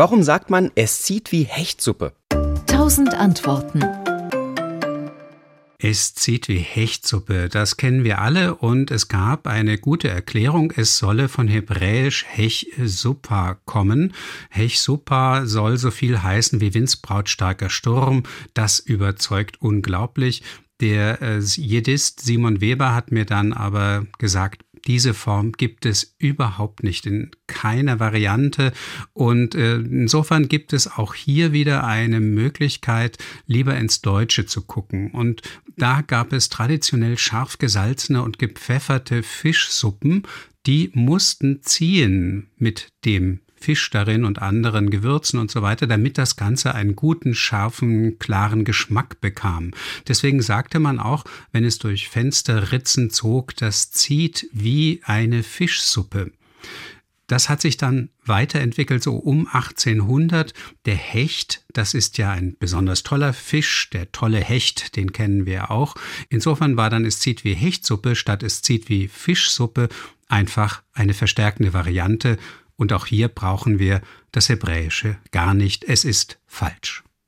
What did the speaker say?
Warum sagt man, es zieht wie Hechtsuppe? Tausend Antworten. Es zieht wie Hechtsuppe, das kennen wir alle und es gab eine gute Erklärung, es solle von hebräisch Hech Suppa kommen. Hech Suppa soll so viel heißen wie windsbrautstarker Sturm, das überzeugt unglaublich. Der äh, Jedist Simon Weber hat mir dann aber gesagt, diese Form gibt es überhaupt nicht in keiner Variante und äh, insofern gibt es auch hier wieder eine Möglichkeit, lieber ins Deutsche zu gucken. Und da gab es traditionell scharf gesalzene und gepfefferte Fischsuppen, die mussten ziehen mit dem Fisch darin und anderen Gewürzen und so weiter, damit das Ganze einen guten, scharfen, klaren Geschmack bekam. Deswegen sagte man auch, wenn es durch Fensterritzen zog, das zieht wie eine Fischsuppe. Das hat sich dann weiterentwickelt, so um 1800. Der Hecht, das ist ja ein besonders toller Fisch, der tolle Hecht, den kennen wir auch. Insofern war dann es zieht wie Hechtsuppe statt es zieht wie Fischsuppe einfach eine verstärkende Variante und auch hier brauchen wir das Hebräische gar nicht. Es ist falsch.